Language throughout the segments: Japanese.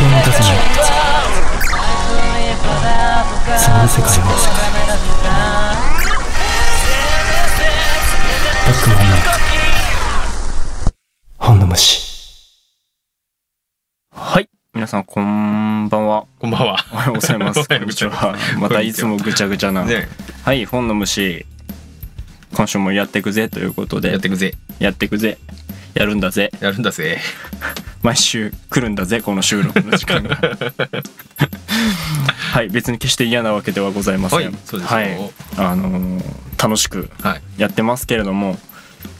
気を満たせない。そんな世界は世界バックマンなんか本の虫はい皆さんこんばんは。こんばんは。おはよう ございます。こんにちは。またいつもぐちゃぐちゃな、ね、はい本の虫今週もやっていくぜということで。やってくぜ。やっていくぜ。やるんだぜ。やるんだぜ。毎週来るんだぜこの収録の時間が。はい別に決して嫌なわけではございません。はいそうですよ。はい。あのー楽しくはい。やってますけれども、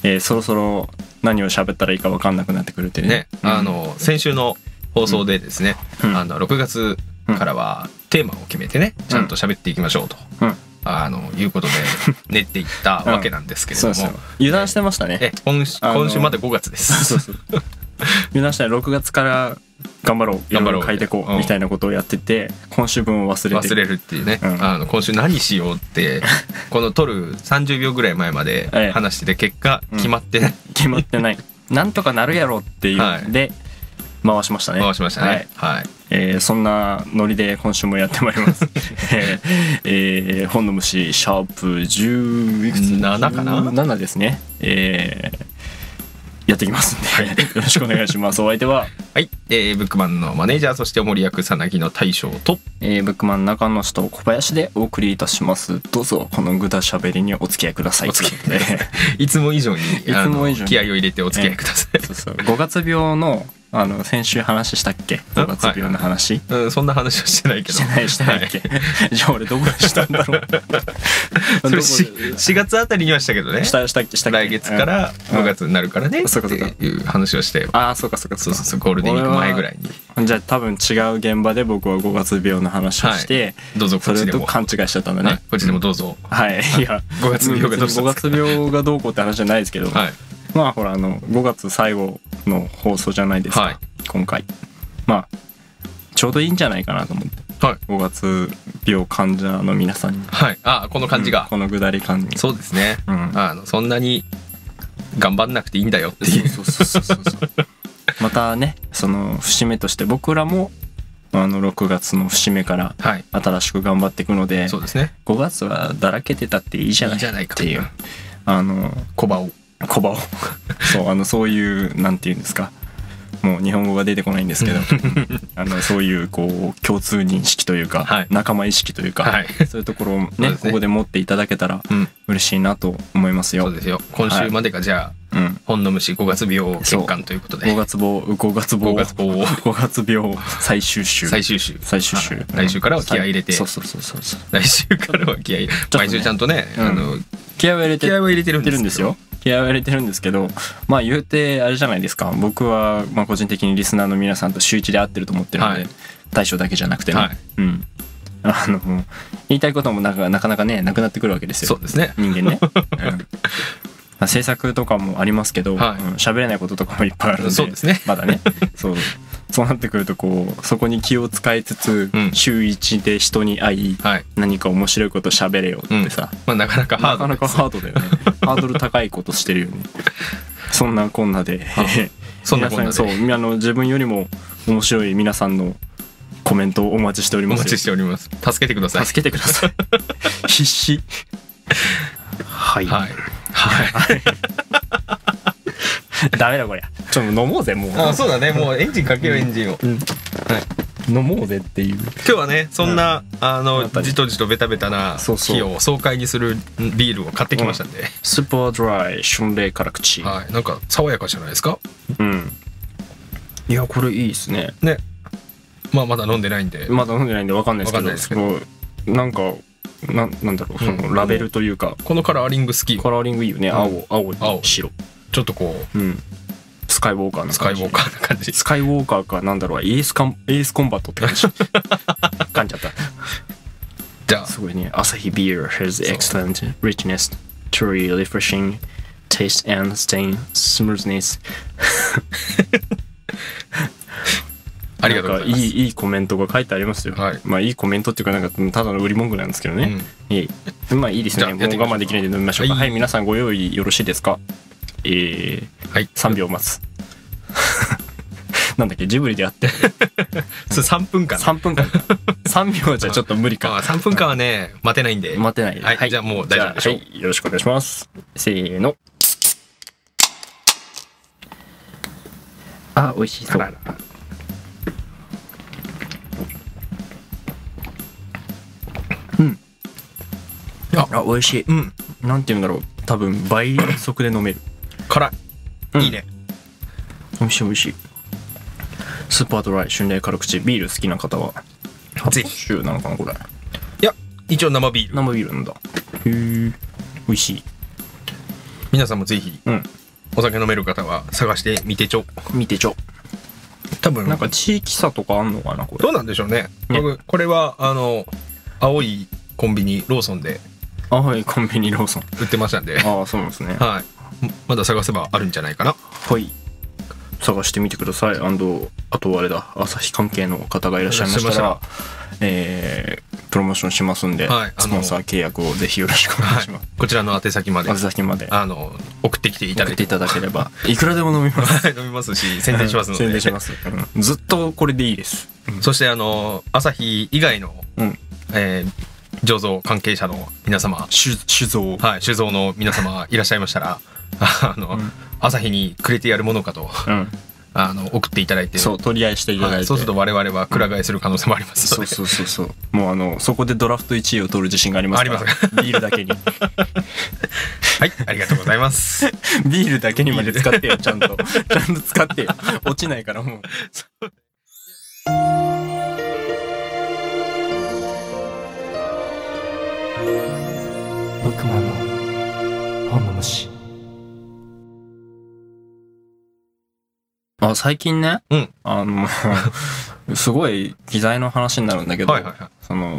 えーそろそろ何を喋ったらいいか分かんなくなってくるっていうね、うん。あの、先週の放送でですね、うん。あの、6月からはテーマを決めてね、ちゃんと喋っていきましょうと。うん。あの、いうことで、練っていったわけなんですけれども。そうですよ。油断してましたね。今週まで5月です。そうそう油断したら6月から頑張ろう頑張ろう。書いてこううんみたいなことをやってて今週分を忘れて。忘れるっていうね、うん。あの今週何しようって この撮る30秒ぐらい前まええ。で話してて結果決まってない、決まってない。なんとかなるやろっていう。はい。で回しましたね。回しましたね。はい、えーそんなノリで今週もやってまいります。えーえー本の虫シャープ10いくつ？7かな ?7 ですね。えーやっていきますんで、よろしくお願いします。お相手は、はい。えーブックマンのマネージャーそしてお森役さなぎの大将とえーブックマン中野氏と小林でお送りいたします。どうぞこのぐだしゃべりにお付き合いください。お付き合いとい。つも以上にいつも以上気合を入れてお付き合いください、そうそう。5月病のあの先週話したっけ ?5 月病の話？うん、そんな話はしてないけど。してないしてないっけ、じゃあ俺どこでしたんだろう？それしどこで？4月あたりにはしたけどね。したしたっけしたっけ？来月から5月になるからね、うんっていう話をして。ああそうかそうかそうそうそうゴールデンウィーク前ぐらいに。じゃあ多分違う現場で僕は5月病の話をして、どうぞこそっちでも。れと勘違いしちゃったんだはい。ね、こっちでもどうぞ、はい、い、や5月病がどうしたん5ですか月病がどうこうって話じゃないですけど、はいまあほらあの5月最後の放送じゃないですか、はい。今回。まあちょうどいいんじゃないかなと思って。はい。5月病患者の皆さんに。はい。あこの感じが、このぐだり感じ。そうですね、うん。あのそんなに頑張んなくていいんだよっていう。そうそうそうそう。そ うまたねその節目として僕らもあの6月の節目からはい。新しく頑張っていくのでそうですね。5月はだらけてたっていいじゃないいいじゃないかっていうあの小葉を小葉を。そうあのそういうなんていうんですか。もう日本語が出てこないんですけど。あのそういうこう共通認識というか、はい。仲間意識というか、はい。そういうところをねね。ここで持っていただけたらうん。嬉しいなと思いますよ。そうですよ。今週までがじゃあ、うん、本の虫5月病欠陥ということで。5月病5月病。5月病5月病最終週。最終週。最終週、はい。来週からは気合い入れて。そうそうそうそうそう。来週からは気合い。とね。毎週ちゃんとね、うん。あの気合を入れて気合は入れてるんですよ気合を入れてるんですけどまあ言うてあれじゃないですか。僕はまあ個人的にリスナーの皆さんと週一で会ってると思ってるので、はい。大将だけじゃなくてね、はい。うん。あの言いたいこともなかなかなかねなくなってくるわけですよ。そうですね。人間ね、うん。まあ制作とかもありますけどはい。うん。喋、れないこととかもいっぱいあるのでそうですね。まだね。そうそうなってくるとこうそこに気を使いつつ、うん。週一で人に会いはい。何か面白いこと喋れよってさ、まあなかなかハードなかなかハードだよね。ハードル高いことしてるよね。そんなこんなで。そんなこんなで。皆さんそうあの自分よりも面白い皆さんのコメントをお待ちしておりますよ。お待ちしております。助けてください。助けてください。必死。はい、はい。はい ダメだこりゃ。ちょっと飲もうぜもう。あそうだね。もうエンジンかけようエンジンを。うん。はい。飲もうぜっていう。今日はねそんな、あのやっぱり。じとじとベタベタなそうそう。日を爽快にするビールを買ってきましたんで、スーパードライ春麗辛口。はい。なんか爽やかじゃないですか？うん。いやこれいいですね。ね。まあまだ飲んでないんで、まだ飲んでないんでわかんないですけど。わかんないですけど。すごいなんかなんなんだろうそのラベルというか、このカラーリング好きカラーリングいいよね、ん。青青に青。白ちょっとこうん。スカイウォーカーな感じ。うスカイウォーカーな感じ。スカイウォーカーかなんだろう。エースカンエースコンバットって感じ。噛んじゃった。じゃあ。すごいね。アサヒビール has excellent richness truly refreshing taste and stain smoothness. ありがとうございます。いいいいコメントが書いてありますよ、はい。まあいいコメントっていうかなんかただの売り文句なんですけどね、いいまあいいですね。もう我慢できないんで飲みましょうか。ははいい、皆さんご用意よろしいですか？えー、はい。3秒待つ。なんだっけジブリでやってる。それ3分間。3分間か。3秒じゃちょっと無理か。あ3分間はね待てないんで。待てない。はいじゃあもう大丈夫でしょう。はい。よろしくお願いします。せーの。あ美味しそう。あらら。あ美味しい。うん。なんて言うんだろう。多分倍速で飲める辛い、うん。いいね。美味しい美味しい。スーパードライ春麗辛口。ビール好きな方はぜひ。シュなのかなこれ。いや一応生ビール。生ビールなんだ。へえ美味しい。皆さんもぜひうん。お酒飲める方は探してみてちょ。見てちょ。多分。なんか地域差とかあんのかなこれ。どうなんでしょうね。ね。僕これはあの青いコンビニローソンであはいコンビニローソン。売ってましたんで。ああそうなんですね。はいまだ探せばあるんじゃないかな。はい。探してみてください。あとあれだ。朝日関係の方がいらっしゃいましたいらえープロモーションしますんで、はいスポンサー契約をぜひよろしくお願はいいします、こちらの宛先まで宛先まで。あの送ってきていただいて。いただければいくらでも飲みます。はい飲みますし宣伝しますので。宣伝します、うん。ずっとこれでいいです、そしてあの朝日以外の、うん。えー醸造関係者の皆様。酒酒造はい酒造の皆様いらっしゃいましたらあの、ん。朝日にくれてやるものかとうん。あの送っていただいて。そう取り合いしていただいて、はい、そうすると我々はくら替えする可能性もありますので、そうそうそうそう。もうあのそこでドラフト1位を取る自信がありますから。あります。ビールだけに。はいありがとうございます。ビールだけにまで使ってよちゃんと。ちゃんと使ってよ。落ちないからもう。僕もあの本の虫あ最近ね、うん。あの すごい機材の話になるんだけど、はいはいはい。その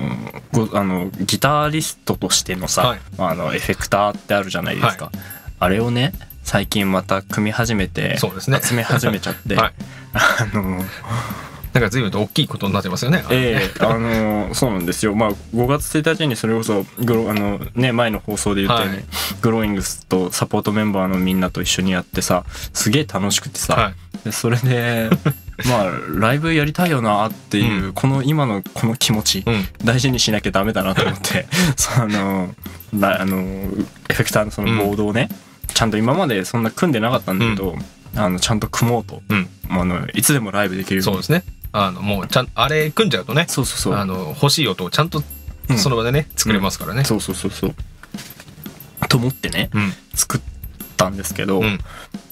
ごあのギタリストとしてのさ、はい。あのエフェクターってあるじゃないですか、あれをね最近また組み始めてそうですね。集め始めちゃって、はい。あのなんか随分と大きいことになってますよね。ええあのそうなんですよ。まあ5月1日にそれこそグロあのね前の放送で言ったように、はい。グローイングスとサポートメンバーのみんなと一緒にやってさすげえ楽しくてさ、はい。でそれで まあライブやりたいよなっていう、うん。この今のこの気持ち、うん。大事にしなきゃダメだなと思って。そのなあのエフェクターのそのボードをね、ちゃんと今までそんな組んでなかったんだけど、あのちゃんと組もうと、うん。あのいつでもライブできる。そうですねあのもうちゃんあれ組んじゃうとねそうそうそう。あの欲しい音をちゃんとうん。その場でね、作れますからね、そうそうそうそう。と思ってねうん。作ったんですけど、うん。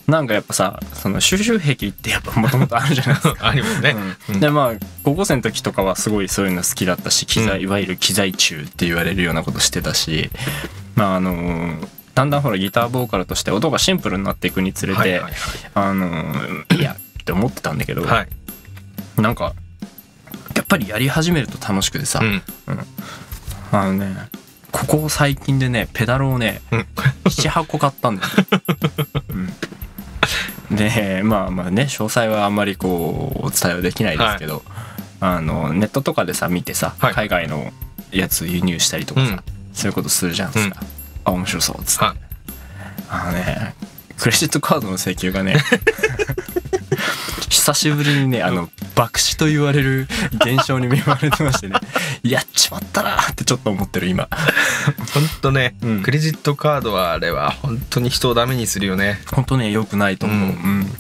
なんかやっぱさその収集癖ってやっぱ もともとあるじゃないですか。ありますね、うん。うん。でまあ高校生の時とかはすごいそういうの好きだったし機材、うん。いわゆる機材中って言われるようなことしてたしまああのだんだんほらギターボーカルとして音がシンプルになっていくにつれて、はいはいあのいやって思ってたんだけど、はい、はいなんかやっぱりやり始めると楽しくてさ、うん。あのねここ最近でねペダルをねうん。78個買ったんだよ、うん、でまあまあね詳細はあんまりこうお伝えはできないですけど、あのネットとかでさ見てさ、はい。海外のやつ輸入したりとかさ、うん。そういうことするじゃんさ、うん。あ面白そうっつって、はい。あのねクレジットカードの請求がね 久しぶりにね あの爆死と言われる現象に見舞われてましてね。やっちまったなってちょっと思ってる今。本当ね、うん。クレジットカードはあれは本当に人をダメにするよね。本当ね良くないと思う、うん。うん。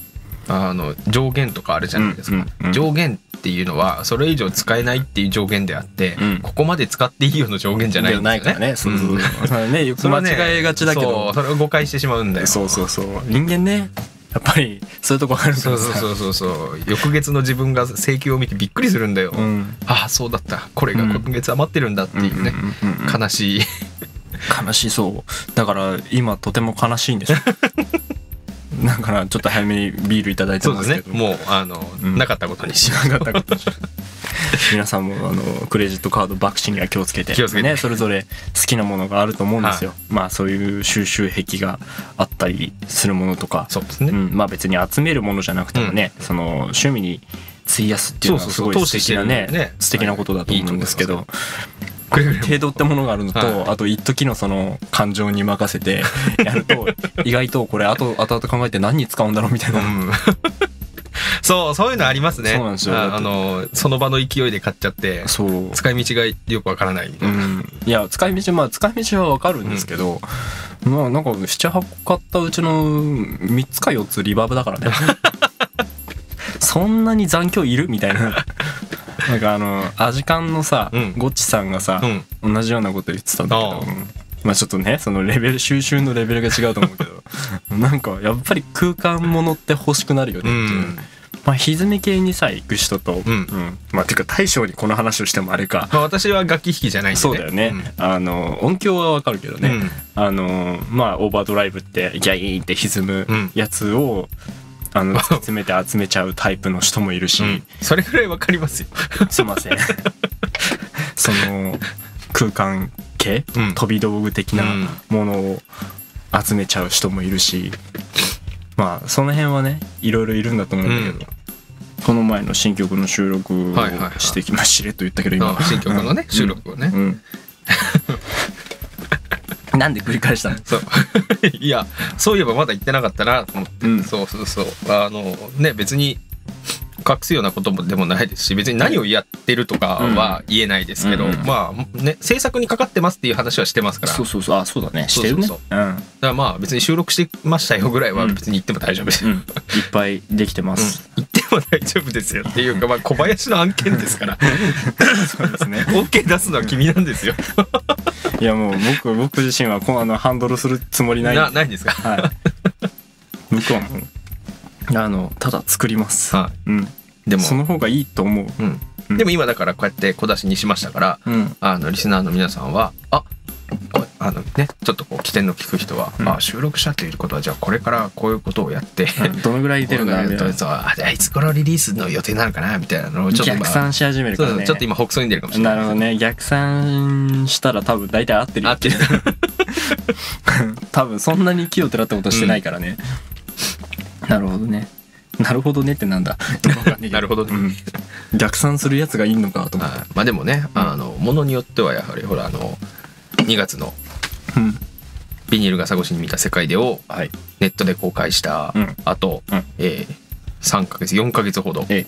あの上限とかあるじゃないですか、上限っていうのはそれ以上使えないっていう上限であって、うん。ここまで使っていいよの上限じゃないんですよね。ないからねそうそうそう、ねよく間違えがちだけそどうそれを誤解してしまうんだよ。そうそうそう。人間ねやっぱりそういうとこあるそうそうそうそうそう。翌月の自分が請求を見てびっくりするんだよ、うん。ああそうだった。これが今月余ってるんだっていうね、悲しい。悲しそう。だから今とても悲しいんですよ。だからちょっと早めにビールいただいてそうまけど。ですすね。もうあの、うん。なかったことにしなかったことに 皆さんもあのクレジットカード爆死には気をつけて気をつけて。ね、それぞれ好きなものがあると思うんですよ、まあそういう収集癖があったりするものとか。そうですね、うん、まあ別に集めるものじゃなくてもね、その趣味に費やすっていうのはすごい素敵なねね。素敵なことだと思うんですけど、くれぐれも程度ってものがあるのと、はい。あと一時のその感情に任せて やると意外とこれ後後々考えて何に使うんだろうみたいな、うんそうそういうのありますね。そうなんですよ。ああのその場の勢いで買っちゃってそう。使い道がよくわからないみたいな、うん、いや使い道まあ使い道はわかるんですけど、まあなんか78個買ったうちの3つか4つリバーブだからね。そんなに残響いるみたいな。なんかあのアジカンのさ、うん。ゴッチさんがさ、うん。同じようなこと言ってたんだけどまあちょっとねそのレベル収集のレベルが違うと思うけど なんかやっぱり空間ものって欲しくなるよねっていう、うんまあ歪み系にさ行く人と、うん。まあてか大将にこの話をしてもあれか。まあ、私は楽器弾きじゃないんで、ね、そうだよね、あの音響はわかるけどね、うん。あのまあオーバードライブってギャイーンって歪むうん。やつを、あの 突き詰めて集めちゃうタイプの人もいるし、うん。それぐらいわかりますよ。すいません。その空間系、うん。飛び道具的なうん。ものを集めちゃう人もいるし。まあその辺はねいろいろいるんだと思うんだけど、うんこの前の新曲の収録をしてきましれっと言ったけど今。あ新曲のねうん。収録をね。うん。なんで繰り返したの？そう。いやそういえばまだ言ってなかったなと思って、うん。そうそうそう。あのね別に隠すようなこともでもないですし別に何をやってるとかは言えないですけど、うんうん。まあね制作にかかってますっていう話はしてますから。そうそうそう。あそうだねしてるね。そううん。だからまあ別に収録してましたよぐらいは別に言っても大丈夫です。いっぱいできてまうん。す、言っても大丈夫ですよっていうかまあ小林の案件ですから。そうですね。OK 出すのは君なんですよ。いやもう僕僕自身はこのあのハンドルするつもりない。なないんですか？はい。僕はもうあのただ作ります、はうん、いでも。その方がいいと思う。うん。うん。でも今だからこうやって小出しにしましたからうん。あのリスナーの皆さんはあこあのねちょっとこう起点の聞く人は、うん。あ収録したということはじゃあこれからこういうことをやって、どのぐらい出るんだこれみたいな。そうああいつ頃リリースの予定なのかなみたいなのをちょっと今逆算し始めるそうからね。そうちょっと今北総に出るかもしれなないるほどね。逆算したら多分大体合ってるよ合ってる。多分そんなに気をてらったことしてないからね、なるほどね なるほどねってなんだ。なるほどね。うん。逆算するやつがいいのかと思って。はいまあでもねあのものによってはやはりほらあの2月のうん。ビニール傘越しに見た世界でをはい。ネットで公開したうん。後、うん。えー3ヶ月4ヶ月ほど。え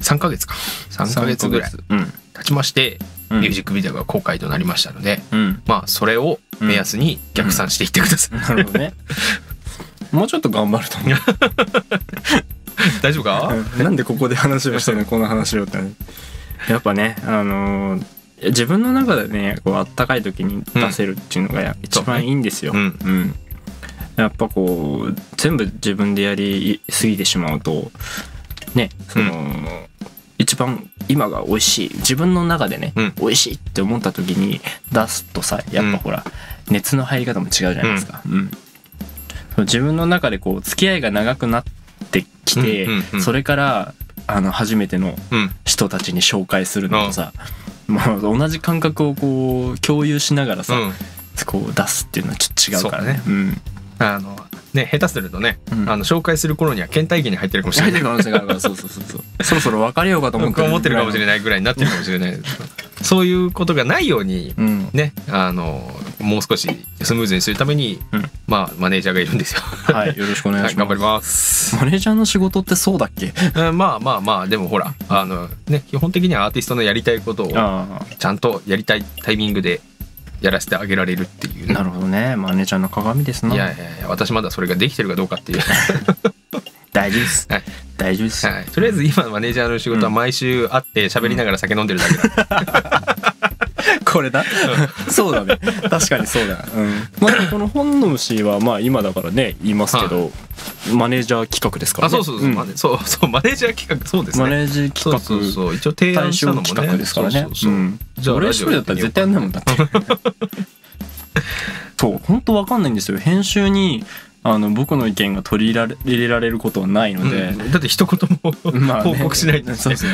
3ヶ月か。3ヶ月ぐらいうん。経ちまして、うん。ミュージックビデオが公開となりましたので、うん。まあそれを目安に逆算していってください、なるほどね もうちょっと頑張ると思う。大丈夫か、うん。なんでここで話をしたの？この話をって。やっぱねあのー自分の中でねこうあったかい時に出せるっていうのがや一番いいんですよ、うん。うん。やっぱこう全部自分でやりすぎてしまうとねその、一番今が美味しい自分の中でね、うん。美味しいって思った時に出すとさやっぱほら、熱の入り方も違うじゃないですか、うん自分の中でこう付き合いが長くなってきて、うんうんうん。それからあの初めてのうん。人たちに紹介するのとさ、もう同じ感覚をこう共有しながらさ、うん。こう出すっていうのはちょっと違うからね。あのね下手するとね、うん。あの紹介する頃には倦怠期に入ってるかもしれない。入ってる可能性があるからそう。そうそうそう。そろそろ別れようかと思って思ってるかもしれいないぐらいになってるかもしれない。そういうことがないようにうん。ねあのもう少しスムーズにするために、うん。まあマネージャーがいるんですよ。はいよろしくお願いはいします、頑張ります。マネージャーの仕事ってそうだっけ？うんまあまあまあでもほらあのね基本的にはアーティストのやりたいことをあちゃんとやりたいタイミングでやらせてあげられるっていう。あなるほどね。マネージャーの鏡ですな。いやいやいや私まだそれができてるかどうかっていう、大丈夫です、はい。大丈夫です、はい、とりあえず今のマネージャーの仕事は毎週会って喋りながら酒飲んでるだけだ、これだ？そうだね。確かにそうだ。うん。まあこの本の虫はまあ今だからね言いますけど、マネージャー企画ですからね。あそうそうそう、ん。マネそうそうマネージャー企画そうですね。マネージャー企画そうそう一応提対案したのもね。象企画ですからね。じゃあ俺一人だったら絶対やんないもんだって。そう。本当わかんないんですよ。編集にあの僕の意見が取り入れられることはないので、うん。だって一言もまあね。報告しないと、そうそう。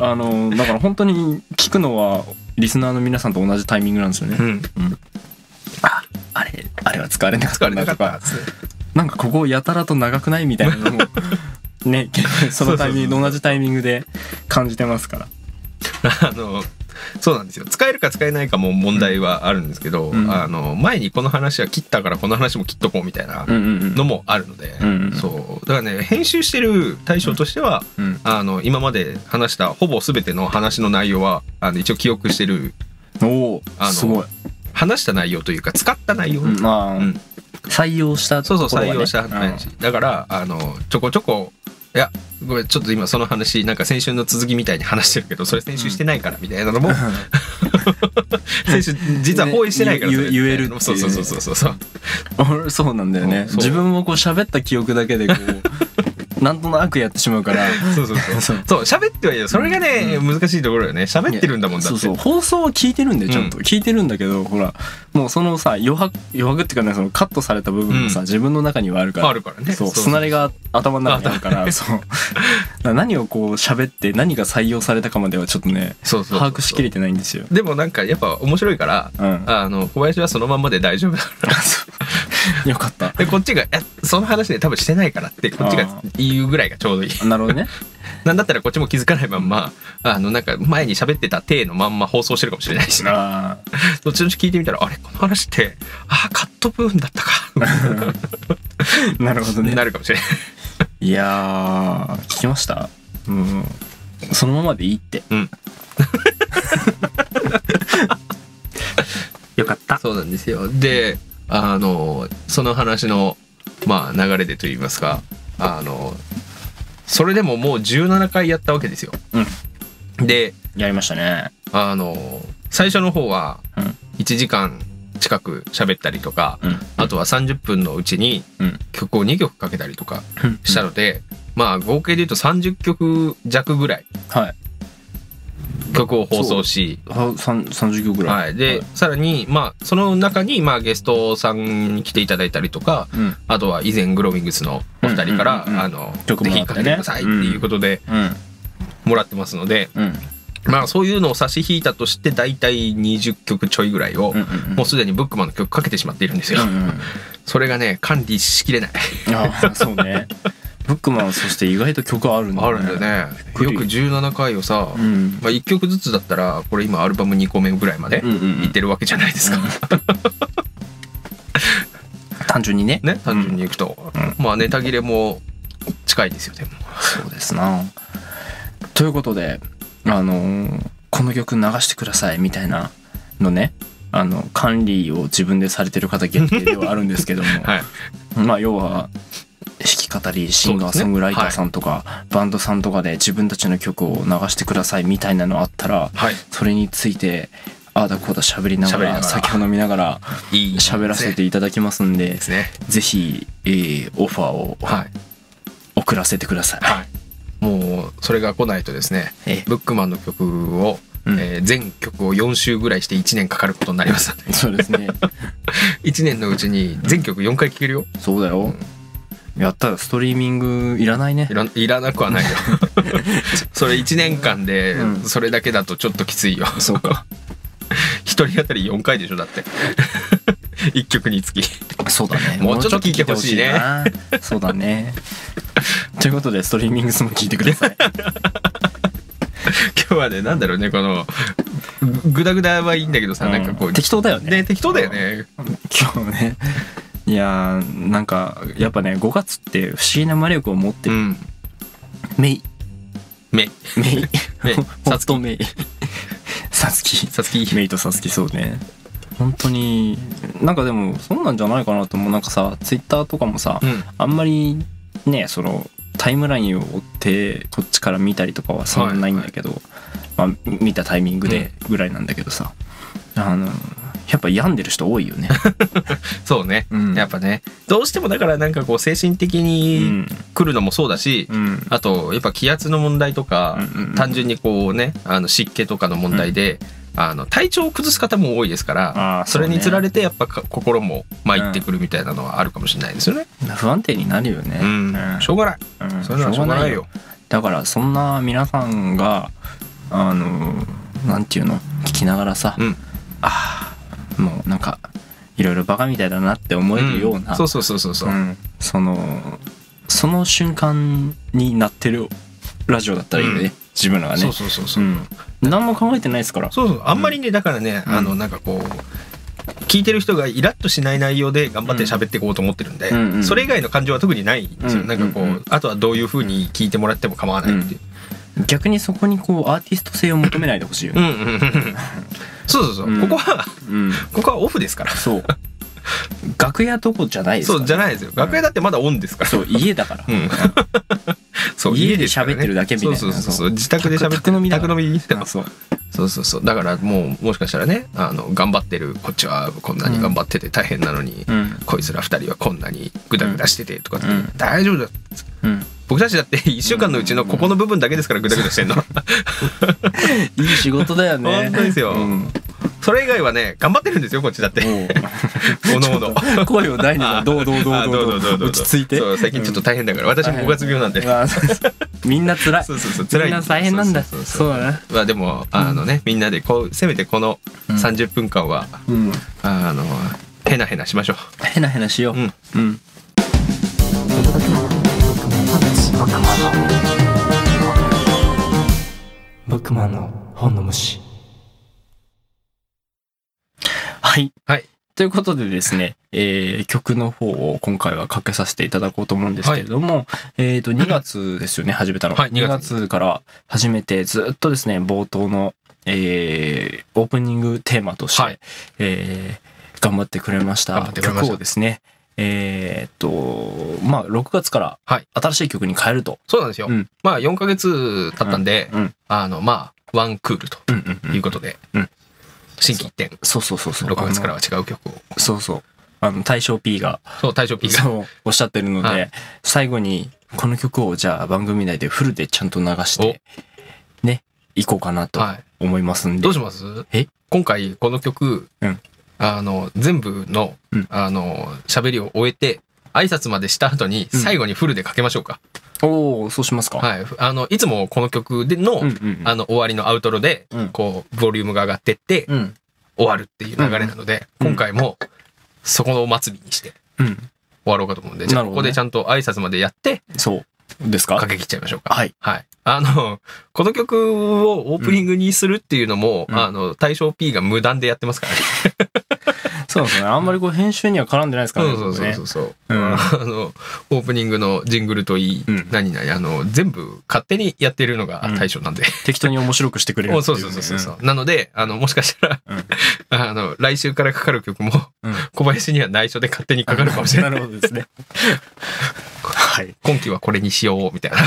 あのだから本当に聞くのはリスナーの皆さんと同じタイミングなんですよね、うん。ああれあれは使われなかったなとか。なんかここやたらと長くないみたいなのも ね そのタイミング同じタイミングで感じてますから。あのそうなんですよ。使えるか使えないかも問題はあるんですけど、うん。あの前にこの話は切ったからこの話も切っとこうみたいなのもあるので、そう。だからね編集してる対象としては、うんあの今まで話したほぼ全ての話の内容はあの一応記憶してる。おおあのすごい、話した内容というか使った内容、うん。採用したそうそう採用した話、だからあのちょこちょこいやごめんちょっと今その話なんか先週の続きみたいに話してるけどそれ先週してないからみたいなのも、先週実は放映してないから言言えるっていうねそうそうそうそうそうそう俺そうなんだよね自分もこう喋った記憶だけでこうなんとなくやってしまうから。そうそうそう。そう。そう喋ってはいるそれがね、難しいところよね。喋ってるんだもんだって。そうそう。放送は聞いてるんでちゃんと、うん。聞いてるんだけどほらもうそのさ余白余白っていうかねそのカットされた部分もさ、うん。自分の中にはあるから。あるからね。そうすなりが頭の中にあるからそう。何をこう喋って何が採用されたかまではちょっとねそうそうそう。把握しきれてないんですよ。でもなんかやっぱ面白いからうん。あの小林はそのまんまで大丈夫だから よかった。でこっちが「えその話で多分してないから」ってこっちが言うぐらいがちょうどいい。なるほどね。なんだったらこっちも気づかないまんまあのなんか前に喋ってた体のまんま放送してるかもしれないし。ねあどっちの聞いてみたらあれ？この話ってあカット部分だったか。ー なるほどね。なるかもしれない。いやー聞きました？うん。そのままでいいって。うん。よかった。そうなんですよ。であのその話のまあ流れでと言いますかあのそれでももう17回やったわけですよ、でやりましたね。あの最初の方はうん。1時間近く喋ったりとか、うん。あとは30分のうちにうん。曲を2曲かけたりとかうんしたので、まあ合計で言うと30曲弱ぐらいはい曲を放送し、は三30秒ぐらい。はい、で、さらにまあその中にまあゲストさんに来ていただいたりとかうん。あとは以前グローミングスのお二人から、あの曲ぜひかけてくださいっていうことでうん。もらってますので、うん。まあそういうのを差し引いたとして大体20曲ちょいぐらいを、もうすでにブックマンの曲かけてしまっているんですよ。うんうんそれがね管理しきれない。ああそうねブックマンそして意外と曲あるんだあるんだよね。よく17回をさ、うん。まあ、1曲ずつだったらこれ今アルバム2個目ぐらいまでうんうんうん。いってるわけじゃないですか。単純にね。ね単純にいくと、まあネタ切れも近いですよでも。そうですな。ということであのーこの曲流してくださいみたいなのね。あの管理を自分でされてる方限定ではあるんですけども、はい。まあ要は弾き語りシンガーソングライターさんとか、バンドさんとかで自分たちの曲を流してくださいみたいなのあったらはい。それについてああだこうだ喋りなが喋りながらら酒を飲みながらいい喋らせていただきますんでね。ぜひ、えーオファーをはい。送らせてください。はい。もうそれが来ないとですね、えブックマンの曲を、うんえー全曲を4週ぐらいして1年かかることになりますそうですね。1年のうちに全曲4回聴けるよそうだよ。やったらストリーミングいらないねい。らいらなくはないよ それ1年間でうんそれだけだとちょっときついよそうか。一人当たり4回でしょだって 1曲につきそうだね。もうちょっと聞いてほしいね。そうだね。ということで、ストリーミングスも聞いてください。今日はねなんだろうねこのグダグダはいいんだけどさ、なんかこう適当だよね。ね適当だよね今日ね。いやー、なんか、やっぱね、5月って不思議な魔力を持ってる。うんメイ。めメイ。メイほほんとメイ。サツキ。さつきメイとサツキそうね。本当に、なんかでも、そうなんじゃないかなと思う。なんかさ、ツイッターとかもさ、うんあんまりねそのタイムラインを追ってこっちから見たりとかはそんなないんだけど、まあ、見たタイミングでぐらいなんだけどさ、あのやっぱ病んでる人多いよね。そうね、うん。やっぱね。どうしてもだからなんかこう精神的うにん。来るのもそうだし、うん。あとやっぱ気圧の問題とか、うんうんうん。単純にこうねあの湿気とかの問題で、あの体調を崩す方も多いですからそれにつられてやっぱか心も参ってくるみたいなのはあるかもしれないですよね。不安定になるよね。うん、しょうがない。うん。それはしょうがないよ。だからそんな皆さんがあのなんていうの？聞きながらさ、うんもうなんかいろいろバカみたいだなって思えるような、そうそうそうそうそう。うん。そのその瞬間になってるラジオだったらいいよね、自分らがね。そうそうそうそう。う、ん。何も考えてないですから。そうそう。あんまりねだからね、うん。あのなんかこう聞いてる人がイラッとしない内容で頑張って喋っていこうと思ってるんで、うんうん。それ以外の感情は特にないんですよ、うん。なんかこう、うんうん。あとはどういう風に聞いてもらっても構わないっていう、逆にそこにこうアーティスト性を求めないでほしいよね。うんうんうんうん そうそうそう、うん。ここはうん。ここはオフですから。そう。楽屋どこじゃないですからそうじゃないですよ。楽屋だってまだオンですから、そう家だから。うん。そう家で喋ってるだけみたいな。そうそうそうそう。自宅で喋って宅飲みだ宅飲み。あそう。そうそうそう。だからもうもしかしたらねあの頑張ってるこっちはこんなに頑張ってて大変なのに、うん。こいつら二人はこんなにグダグダしててとかって、うん。大丈夫だ。うん僕たちだって 1週間のうちのここの部分だけですからグダグダしてんの。いい仕事だよね。本当ですよ。うん。それ以外はね頑張ってるんですよこっちだって。も おのおの。う声を大にもどうどうどうあどうどう落ち着いて。そう最近ちょっと大変だから。私も5月病なんで、あそうそう。みんな辛い。そうそうそう辛い。みんな大変なんだ。そうだな。まあでもあのねみんなでこうせめてこのうん。30分間は、うん。あのへなへなしましょへなへなしよう、うん、ううんブックマンの本の虫はいはいということでですね、えー曲の方を今回はかけさせていただこうと思うんですけれども、えっ、と、2月ですよね、始めたの。はい2月から始めて、ずっとですね、冒頭の、えーオープニングテーマとして、はいえー頑張ってくれました頑張ってくれました曲をですね、えっ、と、まあ、6月からはい。新しい曲に変えると。そうなんですよ、うん。まあ4ヶ月経ったんで、うん。あのまあワンクールとうんうんうんいうことで、うん。新規一点。そうそうそうそう。6月からは違う曲を。そうそう。あの、大正 P がそう大将 P が。そうおっしゃってるので、はい。最後にこの曲をじゃあ番組内でフルでちゃんと流してね行こうかなとはい。思いますんで、どうします？え？今回この曲、うんあの全部の、うん。あの喋りを終えて挨拶までした後にうん。最後にフルでかけましょうか、おおそうしますか、はい。あのいつもこの曲での、うんうんあの終わりのアウトロで、うん。こうボリュームが上がってって、うん。終わるっていう流れなので、うん今回もそこのお祭りにしてうん。終わろうかと思うんでじゃあここでちゃんと挨拶までやってそうですか？かけ切っちゃいましょうか。はい。はい。あの、この曲をオープニングにするっていうのも、うん。あの、大正 P が無断でやってますからね。そうですね。あんまりこう編集には絡んでないですからねそうそうそうそう。う。ん。あの、オープニングのジングルといい、うん何々、あの、全部勝手にやってるのがうん。大正なんで。適当に面白くしてくれるおってい そううそうそう。そう。なので、あの、もしかしたら、うん。あの、来週からかかる曲も、うん。小林には内緒で勝手にかかるかもしれない。なるほどですね。はい。今期はこれにしよう、みたいな。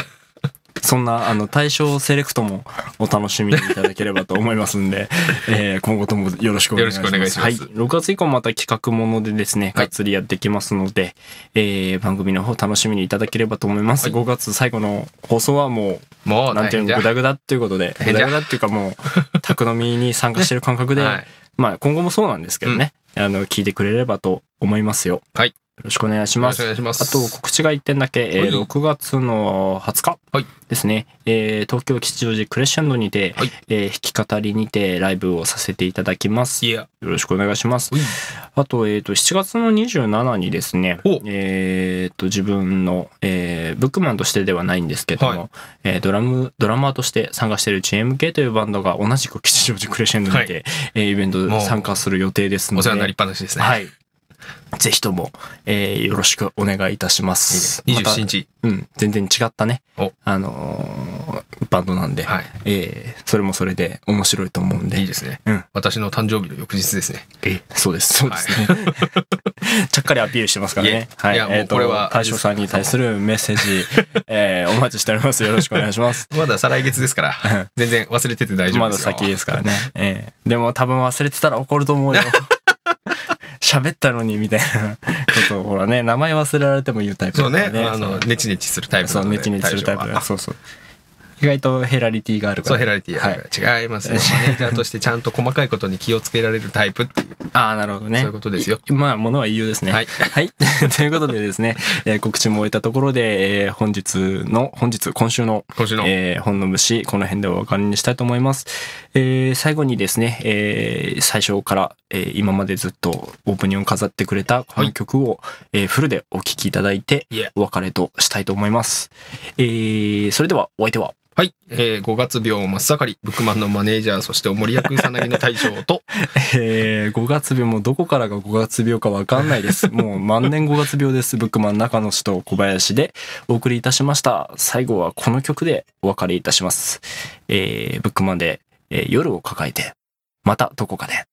そんな、あの、対象セレクトもお楽しみにいただければと思いますんで、えー今後ともよろしくお願いします。よろしくお願いしますはい。6月以降また企画ものでですね、はいがっつりやってきますので、えー番組の方楽しみにいただければと思います。はい5月最後の放送はももう、う、なんていうの、大変じゃグダグダっていうことで、大変じゃグダグダっていうかもう、宅飲みに参加してる感覚で、はい。まあ今後もそうなんですけどね、あの、聞いてくれればと思いますよ。はいよろしくお願いしますよろしくお。願いします。あと告知が1点だけ、えーはい6月の20日はいですね、えー東京吉祥寺クレッシェンドにて、はいえー弾き語りにてライブをさせていただきます。いよや、ろしくお願いします。あと、えっ、と、7月の27にですねお、えっ、と、自分の、えーブックマンとしてではないんですけども、はいえードラム、ドラマーとして参加している GMK というバンドが同じく吉祥寺クレッシェンドにて、はえーイベント参加する予定ですので、お世話になりっぱなしですね。はい。ぜひとも、えーよろしくお願いいたします。いいねまた27日。うん、全然違ったねお。あのーバンドなんで、はい。えーそれもそれで面白いと思うんで。いいですね。うん私の誕生日の翌日ですね。えそうです、そうですね。ちゃっかりアピールしてますからね。いえいやもうえーとこれは大将さんに対するメッセージ、えーお待ちしております。よろしくお願いします。まだ再来月ですから、全然忘れてて大丈まだ夫ですよ。先ですからね。えーでも多分忘れてたら怒ると思うよ。喋ったのにみたいなことを、ほらね、名前忘れられても言うタイプそうねあの、ネチネチするタイプそう。ネチネチするタイプそうそう。意外とヘラリティがあるから。そう、ヘラリティはい。違いますよ。マネージャーとしてちゃんと細かいことに気をつけられるタイプっていう、ああ、なるほどね。そういうことですよ。いまあ、ものは言いようですね。はい。はい。ということでですね、えー告知も終えたところで、えー本日の、本日、今週の、今週の。えー本の虫、この辺でお別れにしたいと思います。えー最後にですね、えー最初から、えー今までずっとオープニングを飾ってくれたこの曲を、えーフルでお聴きいただいてお別れとしたいと思います。えーそれではお相手は、はい。えー、5月病真っ盛り、ブックマンのマネージャー、そしてお森役さなぎの大将と、えー、5月病もどこからが5月病かわかんないです。もう万年5月病です。ブックマン中野氏と小林でお送りいたしました。最後はこの曲でお別れいたします。えー、ブックマンで、えー夜を抱えて、またどこかで。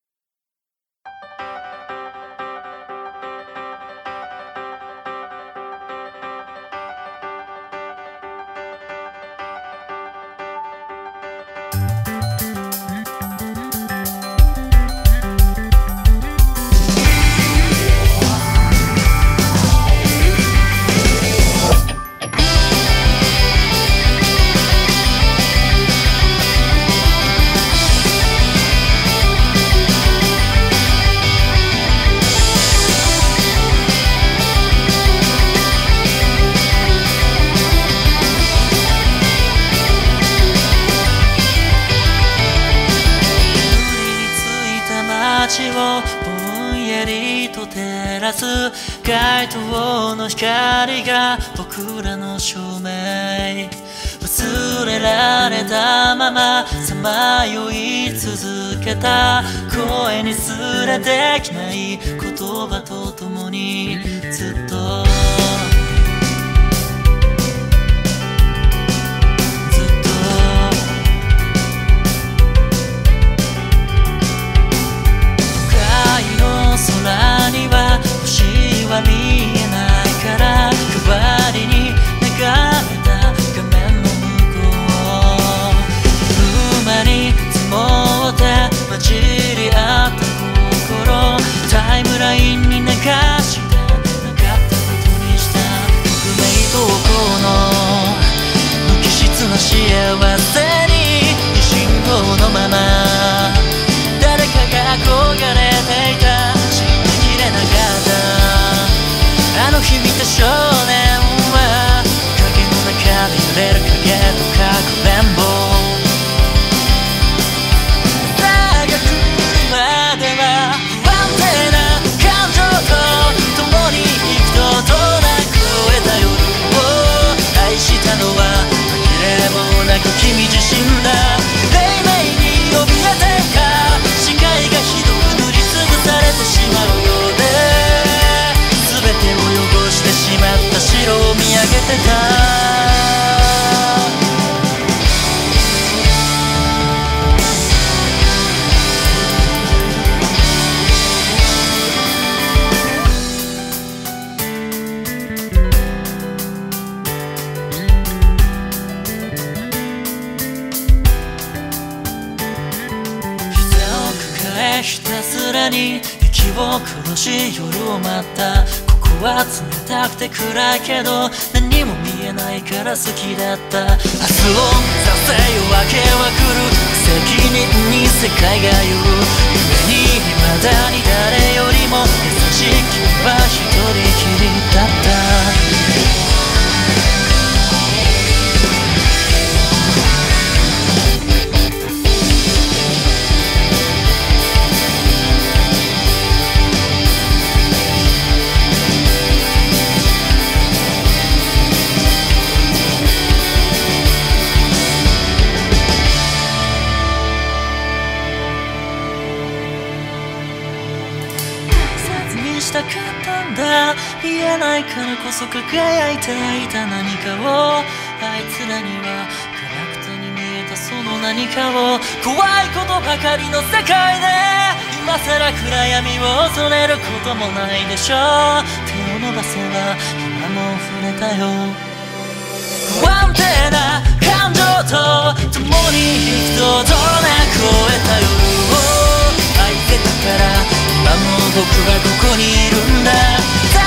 ひた。すらに息を殺し夜を待った。ここは冷たくて暗いけどないから好きだった。明日を目指せ夜明けは来る。責任に世界が言う。夢に未だに誰よりも優しい君は一人きりだった。からこそ輝いていた何かをあいつらにはガラクタに見えたその何かを怖いことばかりの世界で今さら暗闇を恐れることもないでしょう。手を伸ばせば今も触れたよ。不安定な感情と共に幾度となく越えた夜を愛せたから今も僕はここにいるんだ。